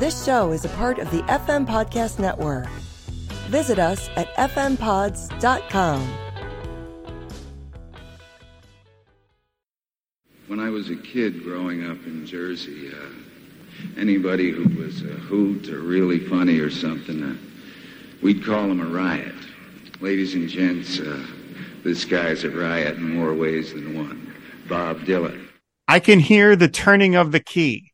This show is a part of the FM Podcast Network. Visit us at fmpods.com. When I was a kid growing up in Jersey, uh, anybody who was a hoot or really funny or something, uh, we'd call him a riot. Ladies and gents, uh, this guy's a riot in more ways than one. Bob Dylan. I can hear the turning of the key.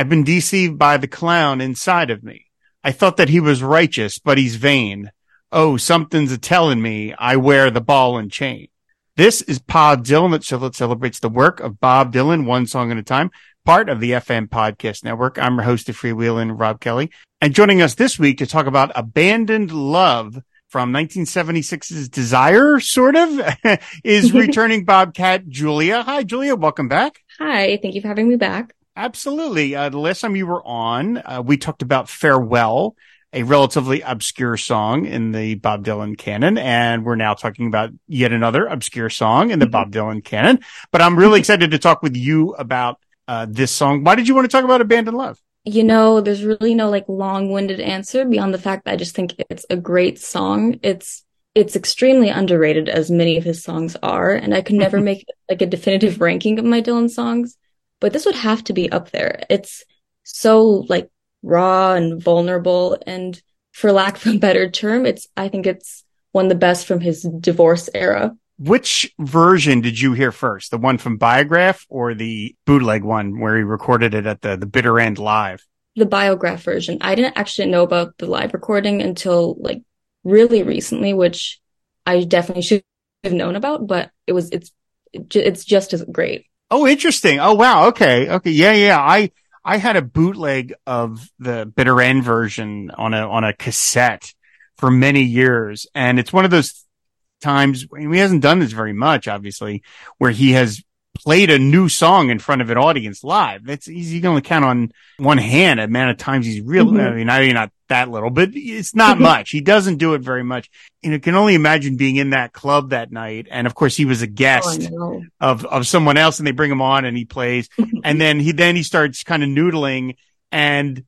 I've been deceived by the clown inside of me. I thought that he was righteous, but he's vain. Oh, something's a telling me I wear the ball and chain. This is Pod Dylan that celebrates the work of Bob Dylan, one song at a time, part of the FM podcast network. I'm your host of Freewheeling, Rob Kelly. And joining us this week to talk about Abandoned Love from 1976's Desire, sort of, is returning Bobcat Julia. Hi, Julia. Welcome back. Hi. Thank you for having me back. Absolutely. Uh, the last time you were on, uh, we talked about Farewell, a relatively obscure song in the Bob Dylan canon. And we're now talking about yet another obscure song in the mm-hmm. Bob Dylan canon. But I'm really excited to talk with you about uh, this song. Why did you want to talk about Abandoned Love? You know, there's really no like long-winded answer beyond the fact that I just think it's a great song. It's it's extremely underrated as many of his songs are, and I could never make like a definitive ranking of my Dylan songs, but this would have to be up there. It's so like raw and vulnerable and for lack of a better term, it's I think it's one of the best from his divorce era. Which version did you hear first? The one from Biograph or the bootleg one where he recorded it at the, the bitter end live? The Biograph version. I didn't actually know about the live recording until like really recently, which I definitely should have known about, but it was, it's, it's just as great. Oh, interesting. Oh, wow. Okay. Okay. Yeah. Yeah. I, I had a bootleg of the bitter end version on a, on a cassette for many years. And it's one of those times he hasn't done this very much, obviously, where he has played a new song in front of an audience live. That's easy. You can only count on one hand the amount of times he's really, mm-hmm. I mean, I mean, not that little, but it's not much. He doesn't do it very much. You know, can only imagine being in that club that night. And of course, he was a guest oh, of, of someone else and they bring him on and he plays. and then he, then he starts kind of noodling and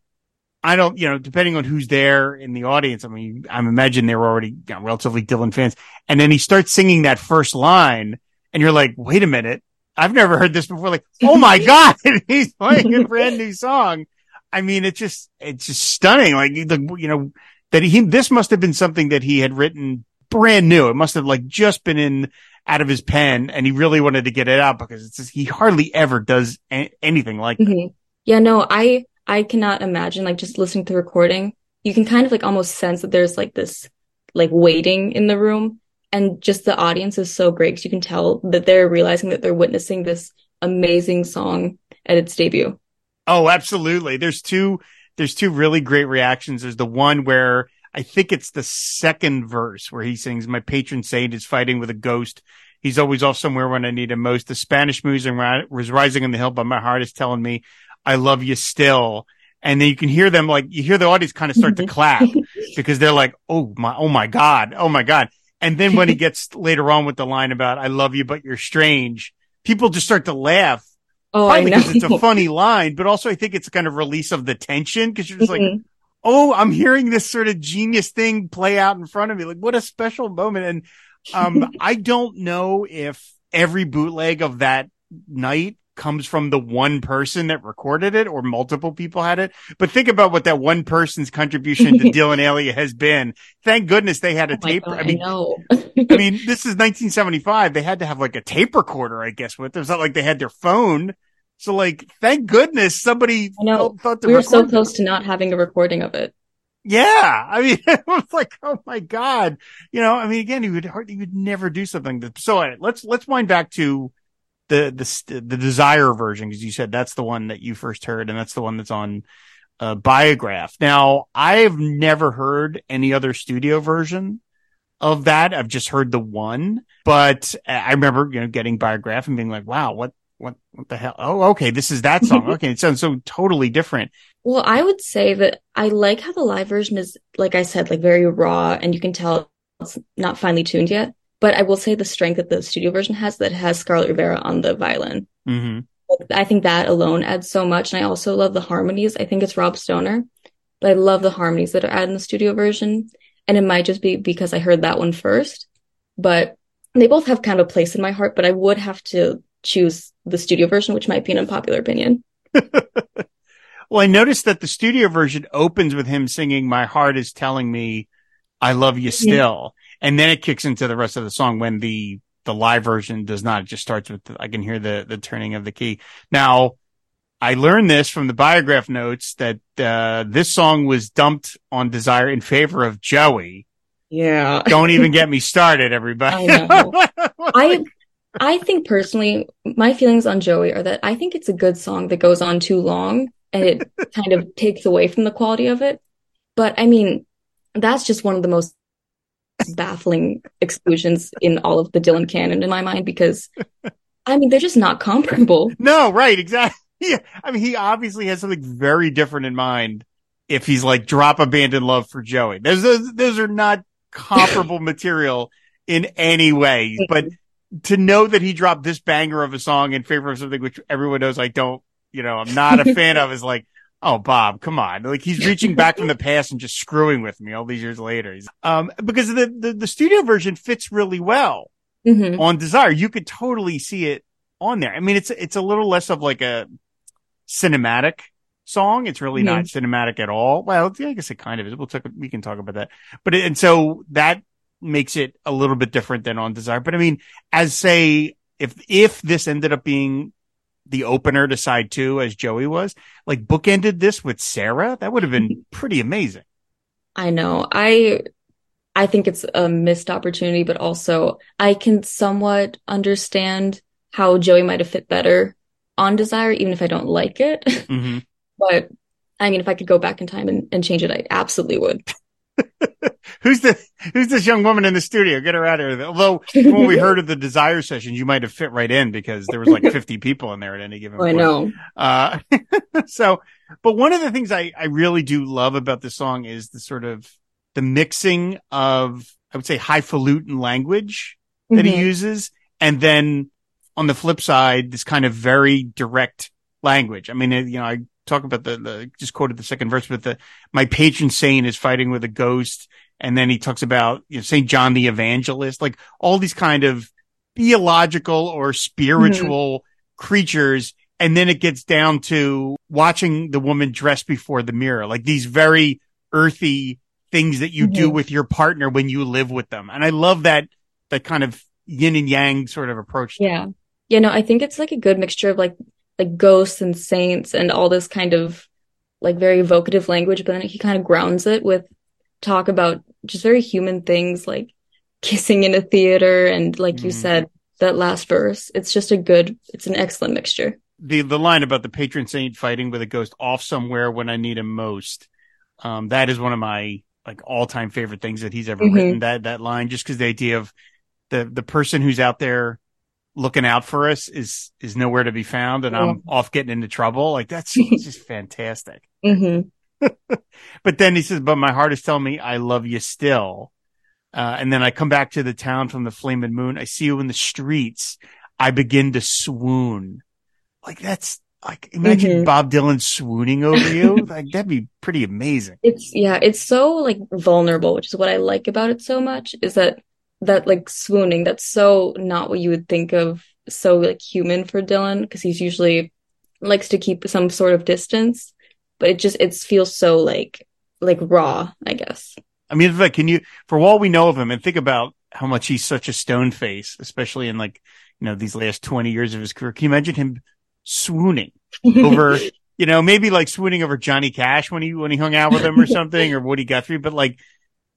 I don't, you know, depending on who's there in the audience. I mean, I'm imagining they were already you know, relatively Dylan fans. And then he starts singing that first line and you're like, wait a minute. I've never heard this before. Like, oh my God, he's playing a brand new song. I mean, it's just, it's just stunning. Like the, you know, that he, this must have been something that he had written brand new. It must have like just been in out of his pen and he really wanted to get it out because it's just, he hardly ever does a- anything like mm-hmm. Yeah, no, I, I cannot imagine like just listening to the recording. You can kind of like almost sense that there's like this like waiting in the room and just the audience is so great because you can tell that they're realizing that they're witnessing this amazing song at its debut. Oh, absolutely. There's two there's two really great reactions. There's the one where I think it's the second verse where he sings, My patron saint is fighting with a ghost. He's always off somewhere when I need him most. The Spanish music was rising on the hill, but my heart is telling me I love you still. And then you can hear them like, you hear the audience kind of start to clap because they're like, Oh my, oh my God. Oh my God. And then when he gets later on with the line about, I love you, but you're strange, people just start to laugh. Oh, Partly because it's a funny line, but also I think it's a kind of release of the tension because you're just mm-hmm. like, Oh, I'm hearing this sort of genius thing play out in front of me. Like what a special moment. And, um, I don't know if every bootleg of that night comes from the one person that recorded it or multiple people had it. But think about what that one person's contribution to Dylan Alia has been. Thank goodness they had a oh tape. God, I mean, I, I mean, this is 1975. They had to have like a tape recorder, I guess, with. It was not like they had their phone. So like, thank goodness somebody I know. thought we were so close to not having a recording of it. Yeah. I mean, it was like, oh my God. You know, I mean, again, he would hardly, he would never do something that, so right, let's, let's wind back to the the the desire version because you said that's the one that you first heard and that's the one that's on uh, biograph. Now i've never heard any other studio version of that. I've just heard the one but i remember you know getting biograph and being like wow what what what the hell? Oh okay this is that song. Okay it sounds so totally different. Well i would say that i like how the live version is like i said like very raw and you can tell it's not finely tuned yet but I will say the strength that the studio version has that has Scarlett Rivera on the violin. Mm-hmm. I think that alone adds so much. And I also love the harmonies. I think it's Rob Stoner. but I love the harmonies that are added in the studio version. And it might just be because I heard that one first, but they both have kind of a place in my heart, but I would have to choose the studio version, which might be an unpopular opinion. well, I noticed that the studio version opens with him singing My Heart is Telling Me I Love You Still. And then it kicks into the rest of the song when the the live version does not. It just starts with the, I can hear the the turning of the key. Now, I learned this from the biograph notes that uh, this song was dumped on Desire in favor of Joey. Yeah. Don't even get me started, everybody. I I I think personally, my feelings on Joey are that I think it's a good song that goes on too long and it kind of takes away from the quality of it. But I mean, that's just one of the most baffling exclusions in all of the Dylan canon in my mind because I mean, they're just not comparable. No, right, exactly. Yeah. I mean, he obviously has something very different in mind if he's like drop abandoned love for Joey. Those, those, those are not comparable material in any way, but to know that he dropped this banger of a song in favor of something which everyone knows I don't, you know, I'm not a fan of is like, oh, Bob, come on. Like he's reaching back from the past and just screwing with me all these years later. Um, because the, the, the studio version fits really well mm-hmm. on Desire. You could totally see it on there. I mean, it's, it's a little less of like a cinematic song. It's really mm-hmm. not cinematic at all. Well, I guess it kind of is. We'll talk, we can talk about that. But, and so that makes it a little bit different than on Desire. But I mean, as say, if, if this ended up being the opener to side two as Joey was, like bookended this with Sarah, that would have been pretty amazing. I know. I, I think it's a missed opportunity, but also I can somewhat understand how Joey might have fit better on Desire, even if I don't like it. Mm-hmm. but I mean, if I could go back in time and, and change it, I absolutely would. who's the who's this young woman in the studio? Get her out of here. Although when we heard of the Desire sessions, you might have fit right in because there was like 50 people in there at any given. Point. I know. Uh, so, but one of the things I I really do love about the song is the sort of the mixing of I would say highfalutin language that mm-hmm. he uses, and then on the flip side, this kind of very direct language. I mean, you know, I talk about the, the just quoted the second verse but the my patron saint is fighting with a ghost, and then he talks about you know Saint John the Evangelist, like all these kind of theological or spiritual mm-hmm. creatures, and then it gets down to watching the woman dress before the mirror, like these very earthy things that you mm-hmm. do with your partner when you live with them, and I love that that kind of yin and yang sort of approach. Yeah. Yeah, no, I think it's like a good mixture of like like ghosts and saints and all this kind of like very evocative language, but then he kind of grounds it with talk about just very human things like kissing in a theater and like mm. you said, that last verse. It's just a good it's an excellent mixture. The the line about the patron saint fighting with a ghost off somewhere when I need him most. Um, that is one of my like all time favorite things that he's ever mm-hmm. written. That that line, just because the idea of the the person who's out there looking out for us is is nowhere to be found and I'm off getting into trouble. Like that's just fantastic. Mm-hmm. but then he says, "But my heart is telling me I love you still." Uh, and then I come back to the town from the flaming moon. I see you in the streets. I begin to swoon. Like that's like imagine mm-hmm. Bob Dylan swooning over you. like that'd be pretty amazing. It's yeah, it's so like vulnerable, which is what I like about it so much. Is that that like swooning that's so not what you would think of so like human for Dylan because he's usually likes to keep some sort of distance but it just it feels so like like raw I guess. I mean like can you for all we know of him and think about how much he's such a stone face especially in like you know these last 20 years of his career can you imagine him swooning over you know maybe like swooning over Johnny Cash when he when he hung out with him or something or Woody Guthrie but like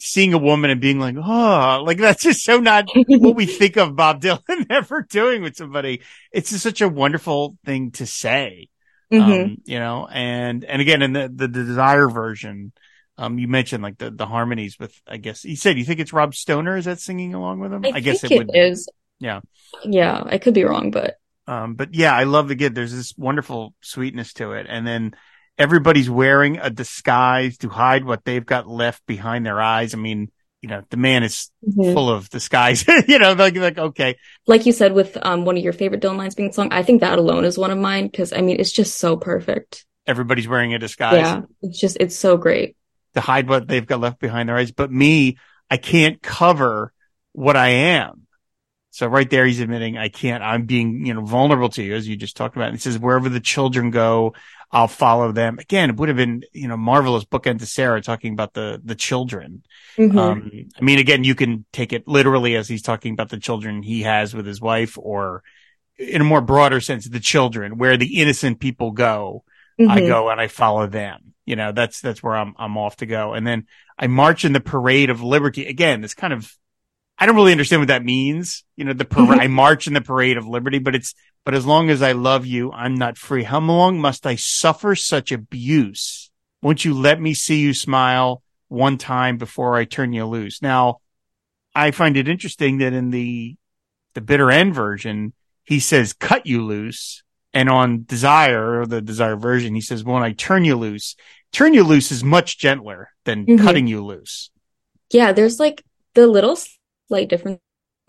seeing a woman and being like, oh, like that's just so not what we think of Bob Dylan ever doing with somebody. It's just such a wonderful thing to say. Mm-hmm. Um, you know, and, and again, in the, the, the desire version, um, you mentioned like the, the harmonies with, I guess you said, you think it's Rob Stoner? Is that singing along with him? I, I guess it, it would. Is. Yeah. Yeah. I could be wrong, but. Um, but yeah, I love the kid. There's this wonderful sweetness to it. And then, everybody's wearing a disguise to hide what they've got left behind their eyes. I mean, you know, the man is mm-hmm. full of disguise, you know, like, like, okay. Like you said, with, um, one of your favorite Dylan lines being sung, I think that alone is one of mine. Cause I mean, it's just so perfect. everybody's wearing a disguise. Yeah. It's just, it's so great. To hide what they've got left behind their eyes. But me, I can't cover what I am. So right there, he's admitting I can't, I'm being, you know, vulnerable to you, as you just talked about. And he says, wherever the children go, I'll follow them. Again, it would have been, you know, marvelous bookend to Sarah talking about the, the children. Mhm. Um, I mean, again, you can take it literally as he's talking about the children he has with his wife or in a more broader sense, the children where the innocent people go. I Mhm. go and I follow them. You know, that's, that's where I'm, I'm off to go. And then I march in the parade of liberty. Again, it's kind of, I don't really understand what that means. You know, the parade, I march in the parade of liberty, but it's, but as long as I love you, I'm not free. How long must I suffer such abuse? Won't you let me see you smile one time before I turn you loose? Now, I find it interesting that in the, the bitter end version, he says, cut you loose. And on desire or the desire version, he says, when I turn you loose, turn you loose is much gentler than Mhm. cutting you loose. Yeah, there's like the little slight differences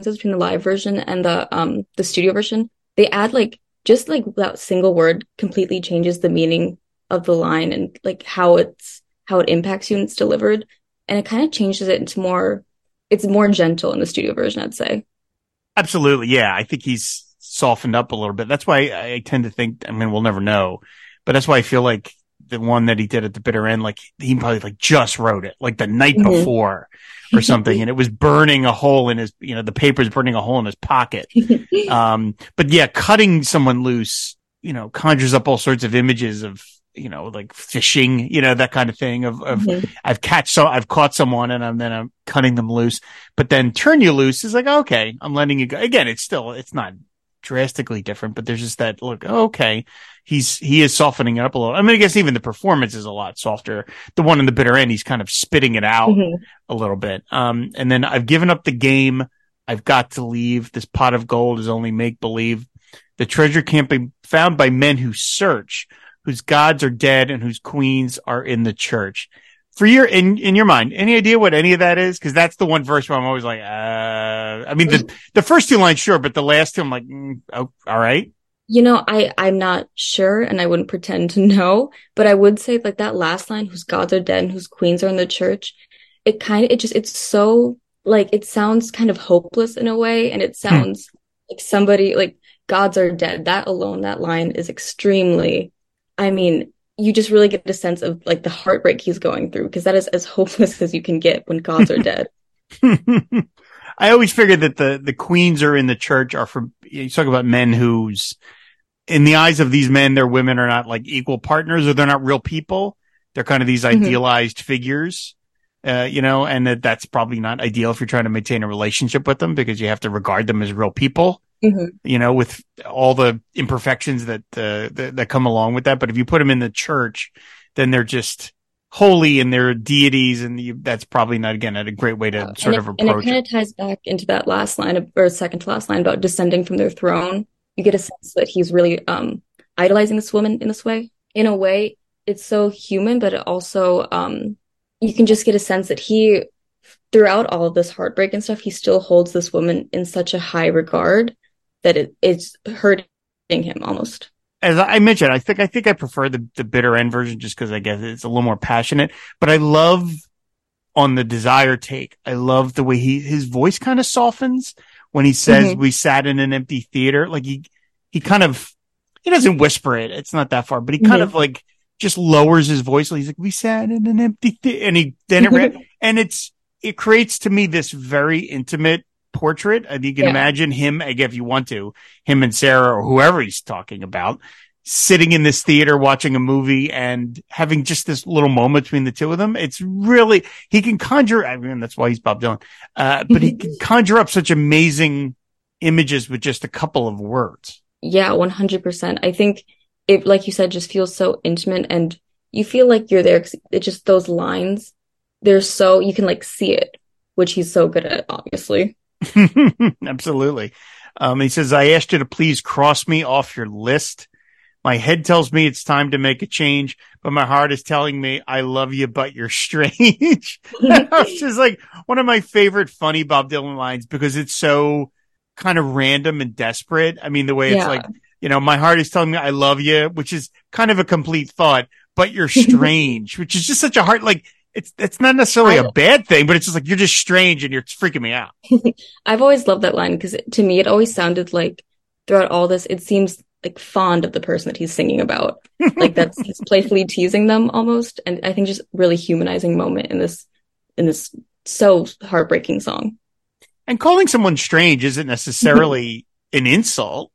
between the live version and the um the studio version. They add like just like that single word completely changes the meaning of the line and like how it's how it impacts you when it's delivered. And it kind of changes it into more it's more gentle in the studio version, I'd say. Absolutely. Yeah. I think he's softened up a little bit. That's why I tend to think, I mean, we'll never know, but that's why I feel like the one that he did at the bitter end, like he probably like just wrote it like the night Mhm. before or something. and it was burning a hole in his, you know, the paper's burning a hole in his pocket. Um, but yeah, cutting someone loose, you know, conjures up all sorts of images of, you know, like fishing, you know, that kind of thing of, of Mhm. I've catch so I've caught someone and I'm then I'm cutting them loose. But then turn you loose is like, okay, I'm letting you go. Again, it's still it's not drastically different, but there's just that look, okay, he's he is softening it up a little. I mean, I guess even the performance is a lot softer. The one in the bitter end, he's kind of spitting it out Mhm. a little bit. Um, and then I've given up the game. I've got to leave. This pot of gold is only make believe. The treasure can't be found by men who search, whose gods are dead and whose queens are in the church. For your, in, in your mind, any idea what any of that is? Cause that's the one verse where I'm always like, uh, I mean, the, the first two lines, sure, but the last two, I'm like, mm, oh, all right. You know, I I'm not sure and I wouldn't pretend to know, but I would say like that last line, whose gods are dead and whose queens are in the church, it kind of it just it's so like it sounds kind of hopeless in a way and it sounds like somebody like gods are dead. That alone, that line is extremely I mean, you just really get a sense of like the heartbreak he's going through because that is as hopeless as you can get when gods are dead. I always figured that the, the queens are in the church are for, you talk about men who's, in the eyes of these men, their women are not like equal partners or they're not real people. They're kind of these Mhm. idealized figures, uh, you know, and that that's probably not ideal if you're trying to maintain a relationship with them because you have to regard them as real people, Mhm. you know, with all the imperfections that, uh, that, that come along with that. But if you put them in the church, then they're just holy and they're deities. And you, that's probably not, again, a great way to sort of it, and it approach kind of ties back into that last line of, or second to last line about descending from their throne. You get a sense that he's really um idolizing this woman in this way. In a way, it's so human, but it also um you can just get a sense that he throughout all of this heartbreak and stuff, he still holds this woman in such a high regard that it, it's hurting him almost. as I mentioned, I think I think I prefer the the bitter end version just because I guess it's a little more passionate. But I love on the desire take. I love the way he his voice kind of softens when he says Mhm. we sat in an empty theater. Like he he kind of he doesn't whisper it. It's not that far, but he kind of like just lowers his voice. He's like we sat in an empty theater, and he then it ran, and it's it creates to me this very intimate portrait. And you can Yeah. imagine him, again, if you want to, him and Sarah or whoever he's talking about, sitting in this theater watching a movie and having just this little moment between the two of them. It's really, he can conjure, I mean, that's why he's Bob Dylan, uh, but he can conjure up such amazing images with just a couple of words. Yeah, 100%. I think it, like you said, just feels so intimate and you feel like you're there. 'cause It just, those lines, they're so, you can like see it, which he's so good at, obviously. Absolutely. Um, he says, I asked you to please cross me off your list. My head tells me it's time to make a change, but my heart is telling me I love you, but you're strange. it's just like one of my favorite funny Bob Dylan lines because it's so kind of random and desperate. I mean, the way it's like, you know, my heart is telling me I love you, which is kind of a complete thought, but you're strange, which is just such a heart, like, it's, it's not necessarily a bad thing, but it's just like, you're just strange and you're freaking me out. I've always loved that line because to me, it always sounded like throughout all this, it seems like fond of the person that he's singing about. like that's he's playfully teasing them almost. And I think just really humanizing moment in this, in this so heartbreaking song. And calling someone strange isn't necessarily an insult.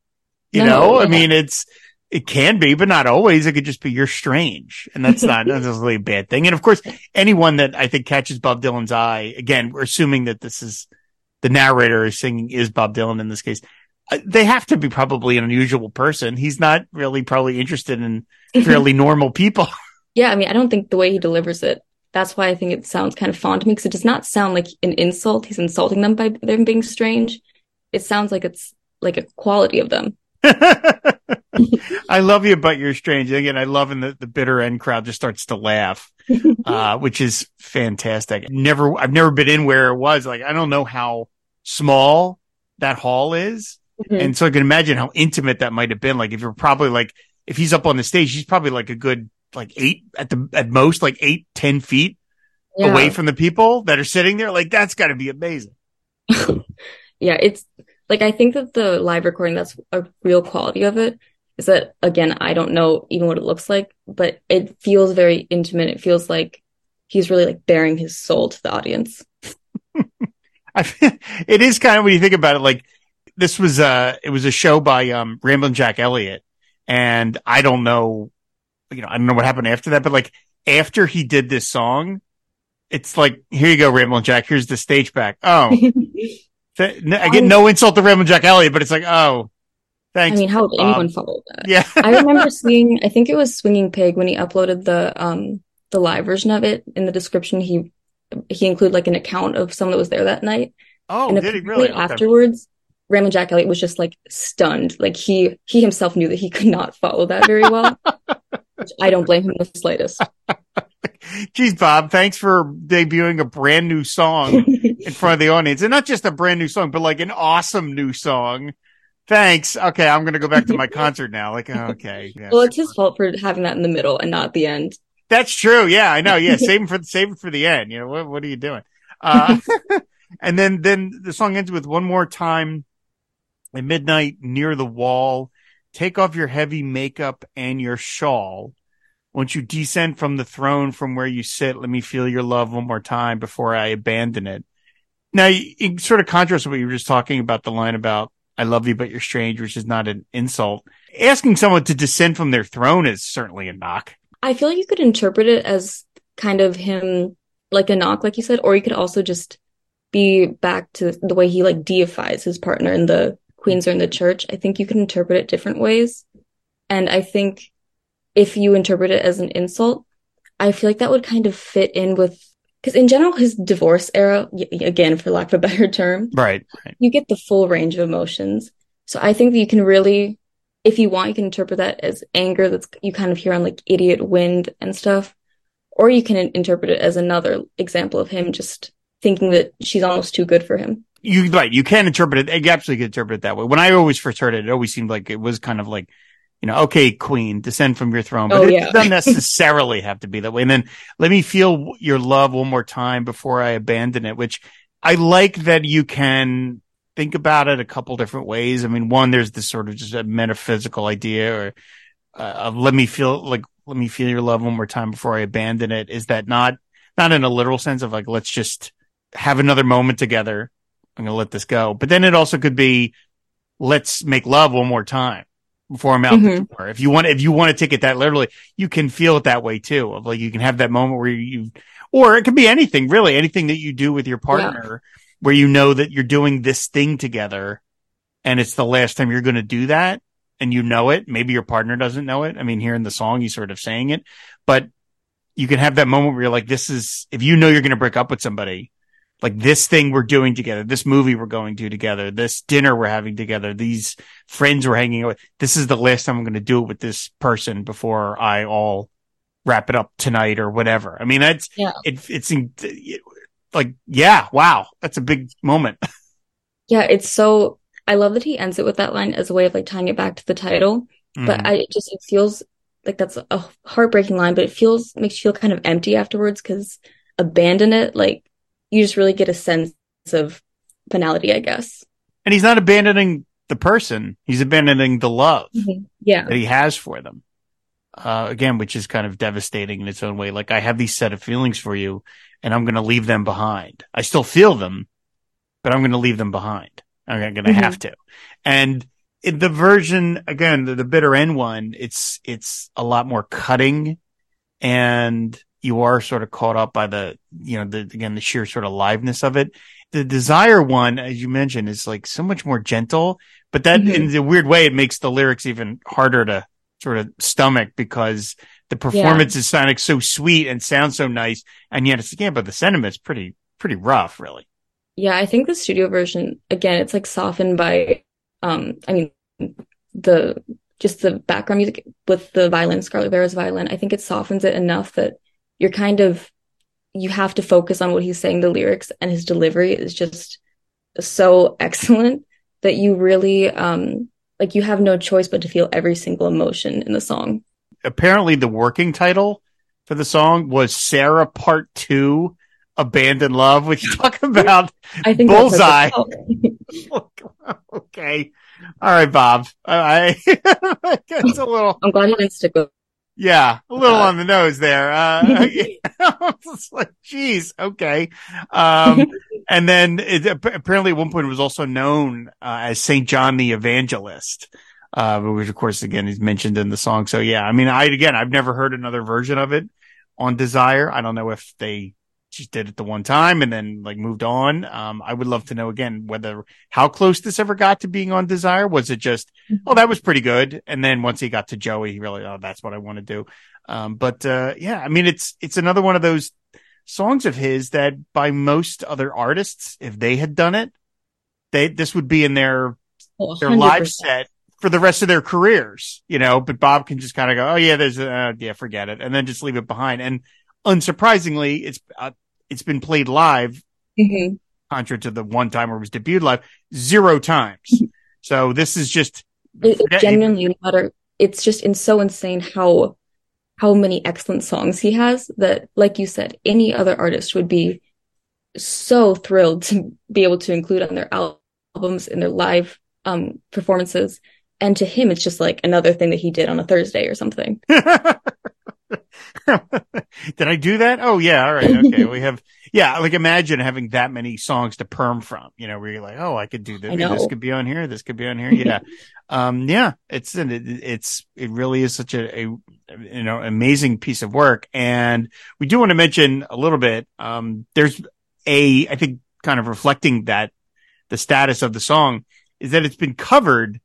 You No, know, I mean, it's, it can be, but not always. It could just be you're strange. And that's not necessarily a bad thing. And of course, anyone that I think catches Bob Dylan's eye, again, we're assuming that this is the narrator is singing is Bob Dylan in this case. uh, They have to be probably an unusual person. He's not really probably interested in fairly normal people. Yeah, I mean, I don't think the way he delivers it, that's why I think it sounds kind of fond to me because it does not sound like an insult. He's insulting them by them being strange. It sounds like it's like a quality of them. I love you, but you're strange. Again, I love when the, the bitter end crowd just starts to laugh, uh, which is fantastic. Never, I've never been in where it was. Like, I don't know how small that hall is. Mhm. And so I can imagine how intimate that might have been. Like, if you're probably like, if he's up on the stage, he's probably like a good, like eight at the, at most, like eight, ten feet Yeah. away from the people that are sitting there. Like, that's got to be amazing. yeah, it's like I think that the live recording that's a real quality of it is that again, I don't know even what it looks like, but it feels very intimate. It feels like he's really like bearing his soul to the audience. It is kind of when you think about it, like this was uh it was a show by um Ramblin' Jack Elliott, and I don't know, you know, I don't know what happened after that, but like after he did this song, it's like here you go, Ramblin' Jack. Here's the stage back. Oh, th- get no insult to Ramblin' Jack Elliott, but it's like oh, I mean, how would Bob. anyone follow that? yeah, I remember seeing, I think it was Swinging Pig when he uploaded the um the live version of it. In the description, he he included like an account of someone that was there that night. oh, and did he really? Okay. afterwards, Ramblin' Jack Elliott was just like stunned. Like he he himself knew that he could not follow that very well. I don't blame him the slightest. Geez, Bob, thanks for debuting a brand new song in front of the audience, and not just a brand new song, but like an awesome new song. Thanks. Okay, I'm gonna go back to my concert now. Like, okay, yes. Well, it's his fault for having that in the middle and not the end. that's true. Yeah, I know. Yeah, save it for save it for the end. You know what? What are you doing? Uh, and then then the song ends with one more time at midnight near the wall. Take off your heavy makeup and your shawl. Once you descend from the throne from where you sit, let me feel your love one more time before I abandon it. Now, in sort of contrast to what you were just talking about, the line about "I love you, but you're strange," which is not an insult. Asking someone to descend from their throne is certainly a knock. I feel like you could interpret it as kind of him like a knock, like you said, or you could also just be back to the way he like deifies his partner in the Queens or in the church. I think you can interpret it different ways. And I think if you interpret it as an insult, I feel like that would kind of fit in with, because in general, his divorce era, again, for lack of a better term, Right. Right. you get the full range of emotions. So I think that you can really, if you want, you can interpret that as anger that's you kind of hear on like idiot wind and stuff. Or you can interpret it as another example of him just thinking that she's almost too good for him. you right you can interpret it you absolutely can interpret it that way when i always first heard it it always seemed like it was kind of like you know okay queen descend from your throne. But Oh, it yeah. doesn't necessarily have to be that way. And then let me feel your love one more time before i abandon it which i like that you can think about it a couple different ways. I mean one there's this sort of just a metaphysical idea or uh, of let me feel like let me feel your love one more time before i abandon it. Is that not not in a literal sense of like let's just have another moment together. I'm going to let this go. But then it also could be, let's make love one more time before I'm out the Mhm. door. If you want, if you want to take it that literally, you can feel it that way too. Of like, you can have that moment where you, or it could be anything really, anything that you do with your partner where you know that you're doing this thing together and it's the last time you're going to do that and you know it. Maybe your partner doesn't know it. I mean, here in the song, you sort of saying it, but you can have that moment where you're like, this is, if you know you're going to break up with somebody, like this thing we're doing together, this movie we're going to together, this dinner we're having together, these friends we're hanging out with. This is the last time I'm going to do it with this person before I all wrap it up tonight or whatever. I mean, that's, Yeah. it, it's in, like, yeah, wow. That's a big moment. Yeah, it's so I love that he ends it with that line as a way of like tying it back to the title. Mm. But I it just it feels like that's a heartbreaking line, but it feels makes you feel kind of empty afterwards because abandon it, like you just really get a sense of finality, I guess. and he's not abandoning the person; he's abandoning the love Yeah. that he has for them. Uh, again, which is kind of devastating in its own way. Like I have these set of feelings for you, and I'm going to leave them behind. I still feel them, but I'm going to leave them behind. I'm going to Mhm. have to. And in the version again, the, the bitter end one, it's it's a lot more cutting, and you are sort of caught up by the you know the again the sheer sort of liveness of it. The desire one, as you mentioned, is like so much more gentle, but that Mhm. in a weird way it makes the lyrics even harder to sort of stomach because the performance is sounding so sweet and sounds so nice, and yet it's again, but the sentiment's pretty pretty rough, really. Yeah, I think the studio version, again, it's like softened by, um, I mean, the just the background music with the violin, Scarlett Rivera's violin. I think it softens it enough that you're kind of you have to focus on what he's saying. The lyrics and his delivery is just so excellent that you really, um, like you have no choice but to feel every single emotion in the song. Apparently, the working title for the song was Sarah Part Two, Abandoned Love, which you talk about I think Bullseye. Okay. All right, Bob. I, I it's a little, I'm glad he didn't stick with. Yeah, a little Uh, on the nose there. Uh, it's like, geez, okay. Um, and then it, apparently at one point it was also known uh, as Saint John the Evangelist, uh, which of course again is mentioned in the song. So yeah, I mean, I again, I've never heard another version of it on Desire. I don't know if they just did it the one time and then like moved on. Um, I would love to know again whether how close this ever got to being on Desire. Was it just, oh, that was pretty good, and then once he got to Joey, he really, oh, that's what I want to do. Um, but uh, yeah, I mean, it's it's another one of those songs of his that by most other artists, if they had done it, they this would be in their Oh, their live set for the rest of their careers, you know, but Bob can just kind of go, Oh yeah, there's a, uh, yeah, forget it. And then just leave it behind. And unsurprisingly, it's, uh, it's been played live, Mhm. contra to the one time where it was debuted live zero times. so this is just, It, it genuinely matter it's just in so insane how how many excellent songs he has that like you said any other artist would be so thrilled to be able to include on their albums in their live um performances and to him it's just like another thing that he did on a Thursday or something Did I do that? Oh yeah. All right. Okay. we have, yeah, like imagine having that many songs to perm from, you know, where you're like, oh, I could do this. This could be on here. This could be on here. Yeah. um, yeah, it's, it, it's, it really is such a, a, you know, amazing piece of work. And we do want to mention a little bit, um, there's a, I think kind of reflecting that the status of the song is that it's been covered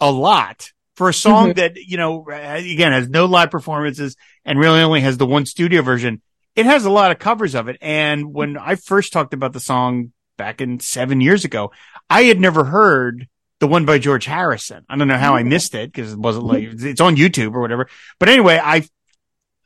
a lot for a song Mhm. that, you know, again, has no live performances and really only has the one studio version. It has a lot of covers of it. And when I first talked about the song back in seven years ago, I had never heard the one by George Harrison. I don't know how I missed it because it wasn't like it's on YouTube or whatever. But anyway, I,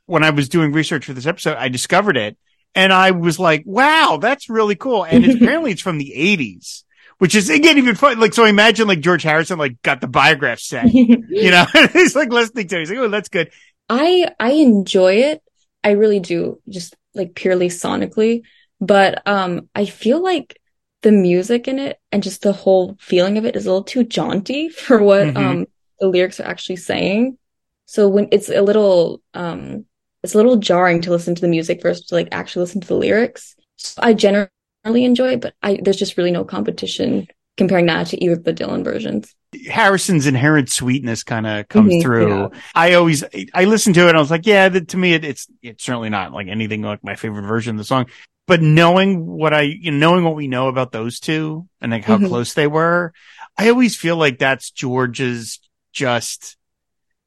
when I was doing research for this episode, I discovered it and I was like, wow, that's really cool. And it's, apparently it's from the eighties, which is again, even fun. Like, so imagine like George Harrison, like got the biograph set, you know, he's like listening to it. He's like, oh, that's good. I I enjoy it. I really do, just like purely sonically. But um I feel like the music in it and just the whole feeling of it is a little too jaunty for what Mhm. um the lyrics are actually saying. So when it's a little um it's a little jarring to listen to the music versus to like actually listen to the lyrics. So I generally enjoy it, but I there's just really no competition comparing that to either of the Dylan versions. Harrison's inherent sweetness kind of comes Mhm, through. yeah. I always, I listened to it and I was like, yeah, to me, it, it's, it's certainly not like anything like my favorite version of the song, but knowing what I, you know, knowing what we know about those two and like how Mhm. close they were, I always feel like that's George's just,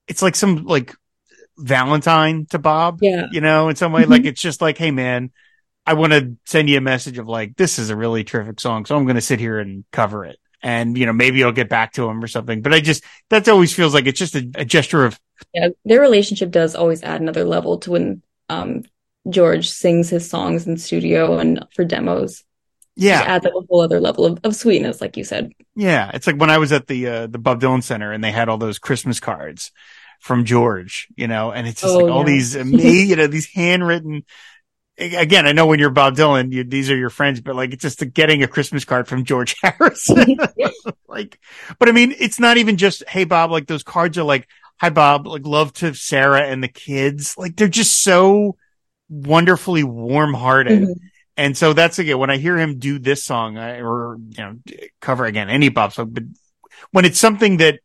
it's like some like Valentine to Bob, Yeah. you know, in some way, Mhm. like it's just like, Hey man, I want to send you a message of like, this is a really terrific song. So I'm going to sit here and cover it. And, you know, maybe I'll get back to him or something. But I just, that always feels like it's just a, a gesture of, Yeah, their relationship does always add another level to when um George sings his songs in studio and for demos. Yeah. Just add like a whole other level of, of sweetness, like you said. Yeah. It's like when I was at the, uh, the Bob Dylan Center and they had all those Christmas cards from George, you know, and it's just Oh, like all yeah. these amazing, you know, these handwritten, again, I know when you're Bob Dylan, you, these are your friends, but like it's just the, getting a Christmas card from George Harrison. like, but I mean, it's not even just, Hey Bob, like those cards are like, Hi Bob, like love to Sarah and the kids. Like they're just so wonderfully warm hearted. Mhm. And so that's again, when I hear him do this song I, or, you know, cover again, any Bob song, but when it's something that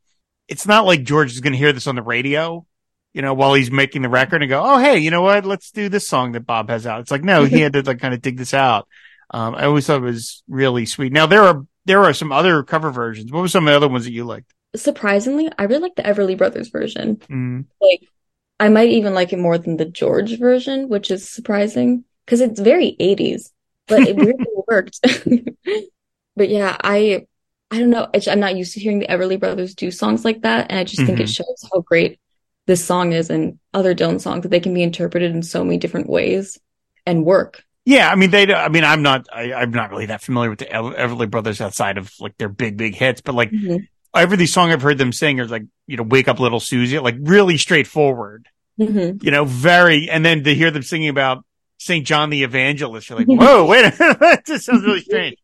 it's not like George is going to hear this on the radio, you know, while he's making the record and go, Oh, hey, you know what? Let's do this song that Bob has out. It's like, no, he had to like kind of dig this out. Um, I always thought it was really sweet. Now there are, there are some other cover versions. What were some of the other ones that you liked? Surprisingly, I really like the Everly Brothers version. Mm. Like, I might even like it more than the George version, which is surprising because it's very 80s, but it weirdly worked. But yeah, I I don't know. I'm not used to hearing the Everly Brothers do songs like that, and I just think it Mhm. shows how great this song is and other Dylan songs that they can be interpreted in so many different ways and work. Yeah, I mean they. I mean I'm not. I, I'm not really that familiar with the Everly Brothers outside of like their big big hits, but like Mhm. every song I've heard them sing is like you know wake up little Susie, like really straightforward. Mhm. You know, very. And then to hear them singing about Saint John the Evangelist, you're like, whoa, wait, a minute, this sounds really strange.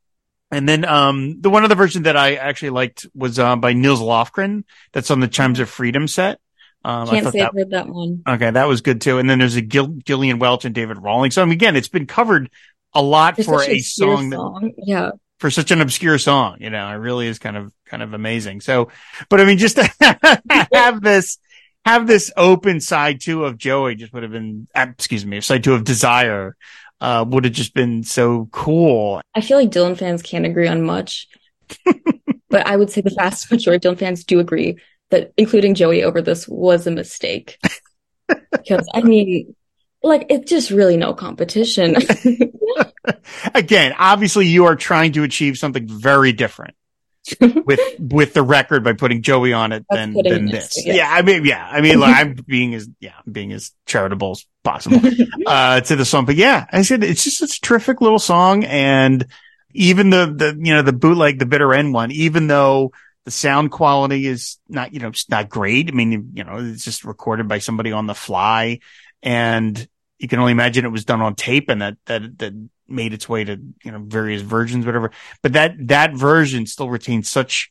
And then um the one other version that I actually liked was uh, by Nils Lofgren. That's on the Chimes of Freedom set. Um, I Can't thought say that I've heard that one. Okay, that was good too. And then there's a Gil- Gillian Welch and David Rawlings. So I mean, again, it's been covered a lot For a obscure song, that, song. Yeah. for such an obscure song. You know, it really is kind of kind of amazing. So, but I mean, just to have this have this open side two of Joey just would have been, excuse me, side two of Desire. Uh, would have just been so cool. I feel like Dylan fans can't agree on much, but I would say the vast majority of Dylan fans do agree that including Joey over this was a mistake. Because I mean, like it's just really no competition. Again, obviously you are trying to achieve something very different with with the record by putting Joey on it That's than than this. to it, Yeah, I mean, yeah, I mean, like, I'm being as yeah, I'm being as charitable as possible uh to the song, but yeah, I said it's just it's a terrific little song, and even the the you know the bootleg, the bitter end one, even though the sound quality is not you know it's not great. I mean, you know, it's just recorded by somebody on the fly, and you can only imagine it was done on tape, and that that that made its way to you know various versions, whatever. But that that version still retains such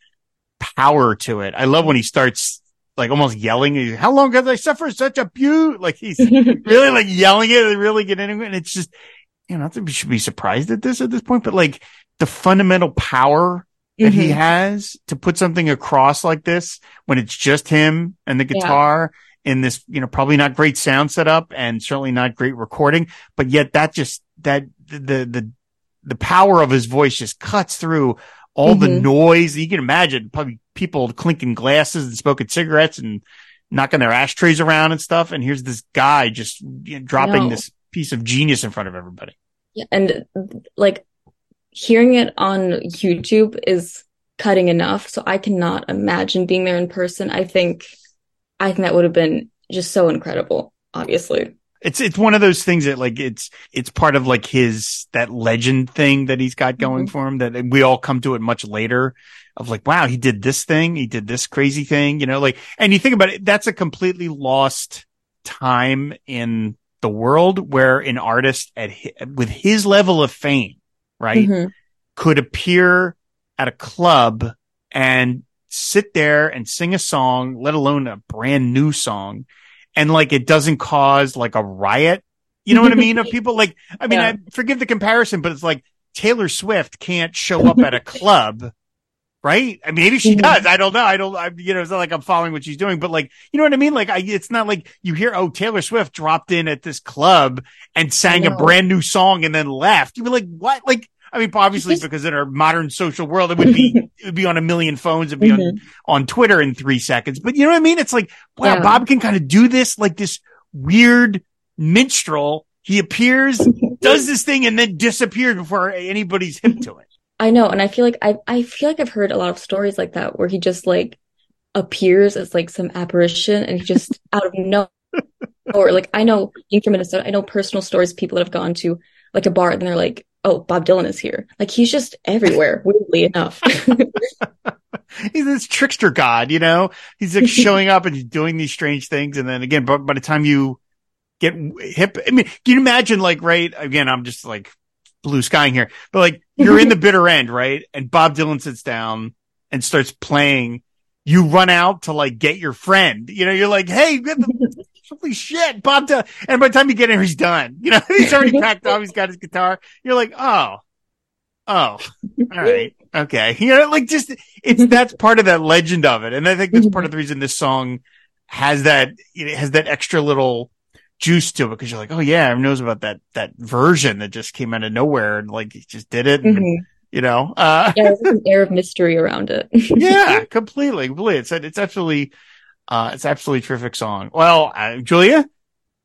power to it. I love when he starts like almost yelling. How long have I suffered such abuse? Like he's really like yelling it and really get into it. And it's just, you know, I think we should be surprised at this at this point, but like the fundamental power that he Mhm. has to put something across like this when it's just him and the guitar in this, you know, probably not great sound setup and certainly not great recording, but yet that just, that the, the, the power of his voice just cuts through all the Mhm. noise. You can imagine probably people clinking glasses and smoking cigarettes and knocking their ashtrays around and stuff. And here's this guy just dropping know. this piece of genius in front of everybody. Yeah, and like hearing it on YouTube is cutting enough, so I cannot imagine being there in person. I think I think that would have been just so incredible, obviously. It's it's one of those things that like it's it's part of like his that legend thing that he's got going Mhm. for him that we all come to it much later of like wow he did this thing he did this crazy thing you know like and you think about it that's a completely lost time in the world where an artist at with his level of fame right Mhm. could appear at a club and sit there and sing a song, let alone a brand new song. And like, it doesn't cause like a riot. You know what I mean? Of people like, I mean, Yeah. I forgive the comparison, but it's like Taylor Swift can't show up at a club. Right? I mean, maybe she Mhm. does. I don't know. I don't, I, you know, it's not like I'm following what she's doing, but like, you know what I mean? Like, I, it's not like you hear, oh, Taylor Swift dropped in at this club and sang a brand new song and then left. You'd be like, what? Like, I mean, obviously, because in our modern social world, it would be it would be on a million phones, it'd be on, Mhm. on Twitter in three seconds. But you know what I mean? It's like, wow, Yeah. Bob can kind of do this, like this weird minstrel. He appears, does this thing, and then disappears before anybody's hip to it. I know, and I feel like I I feel like I've heard a lot of stories like that where he just like appears as like some apparition and he just out of no or like I know being from Minnesota, I know personal stories people that have gone to like a bar and they're like, oh, Bob Dylan is here. Like he's just everywhere, weirdly enough. he's this trickster god, you know. He's like showing up and doing these strange things, and then again, but by the time you get hip, I mean, can you imagine like right again? I'm just like blue skying here, but like you're in the bitter end, right? And Bob Dylan sits down and starts playing. You run out to like get your friend. You know, you're like, hey, holy shit, Bob Dylan. And by the time you get in, he's done. You know, he's already packed up. He's got his guitar. You're like, oh, oh, all right. Okay. You know, like just, it's, that's part of that legend of it. And I think that's part of the reason this song has that, it has that extra little juice to it because you're like, oh yeah, everyone knows about that, that version that just came out of nowhere and like just did it. And, Mhm. you know, uh, Yeah, there's an air of mystery around it. yeah, completely, completely. It's, it's absolutely, uh, it's absolutely terrific song. Well, uh, Julia,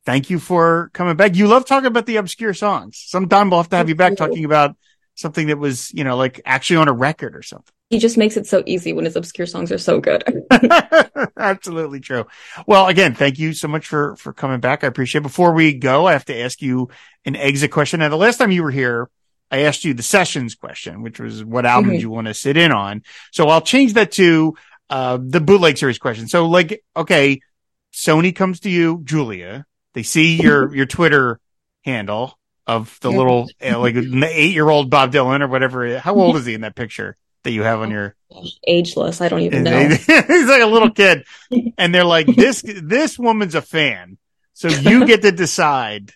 thank you for coming back. You love talking about the obscure songs. Sometime we'll have to have you back talking about something that was, you know, like actually on a record or something. He just makes it so easy when his obscure songs are so good. Absolutely true. Well, again, thank you so much for, for coming back. I appreciate it. Before we go, I have to ask you an exit question. Now, the last time you were here, I asked you the sessions question, which was what albums Mhm. you want to sit in on. So I'll change that to, uh, the bootleg series question. So like, okay, Sony comes to you, Julia, they see your, your Twitter handle of the Yeah. little, uh, like the eight year old Bob Dylan or whatever. How old is he in that picture that you have on your, Ageless. I don't even know. he's like a little kid. And they're like, this, this woman's a fan. So you get to decide,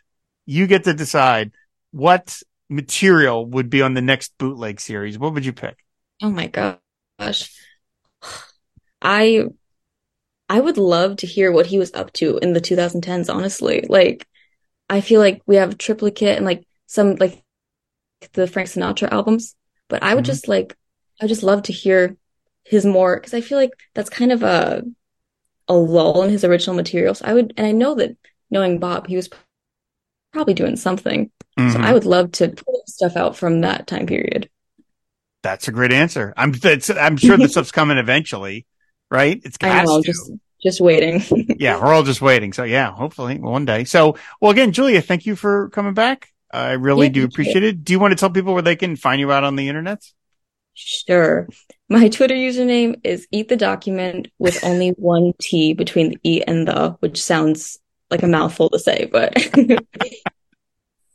you get to decide what material would be on the next bootleg series. What would you pick? Oh my gosh. I I would love to hear what he was up to in the 2010s, honestly. Like I feel like we have Triplicate and like some like the Frank Sinatra albums, but I would Mhm. just like I just love to hear his more because I feel like that's kind of a a lull in his original materials. I would and I know that knowing Bob, he was probably doing something. So Mhm. I would love to pull stuff out from that time period. That's a great answer. I'm, that's, I'm sure the stuff's coming eventually, right? It's I know, just just waiting. yeah, we're all just waiting. So yeah, hopefully one day. So, well, again, Julia, thank you for coming back. I really Yeah, do thank you. appreciate it. Do you want to tell people where they can find you out on the internet? Sure. My Twitter username is eat the document with only one T between the E and the, which sounds like a mouthful to say, but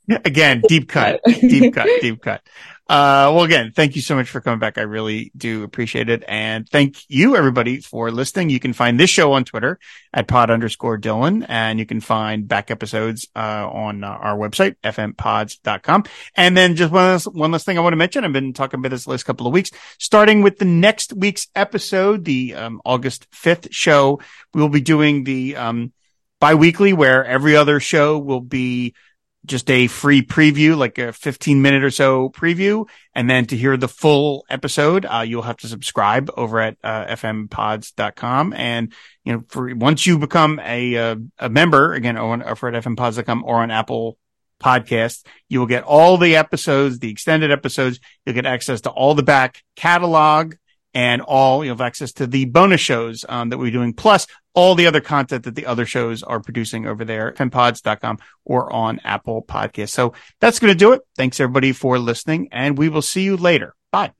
Again, deep cut, deep cut, deep cut. Uh, well, again, thank you so much for coming back. I really do appreciate it. And thank you everybody for listening. You can find this show on Twitter at pod underscore Dylan and you can find back episodes, uh, on uh, our website, fmpods.com. And then just one last, one last thing I want to mention. I've been talking about this the last couple of weeks, starting with the next week's episode, the, um, August 5th show. We will be doing the, um, bi-weekly where every other show will be just a free preview, like a 15 minute or so preview. And then to hear the full episode, uh, you'll have to subscribe over at, uh, fmpods.com. And, you know, for once you become a, uh, a member again, on, over at fmpods.com or on Apple podcasts, you will get all the episodes, the extended episodes. You'll get access to all the back catalog and all, you'll have access to the bonus shows, um, that we're doing, plus all the other content that the other shows are producing over there, fmpods.com or on Apple Podcasts. So that's going to do it. Thanks everybody for listening and we will see you later. Bye.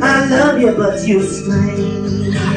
I love you, but you.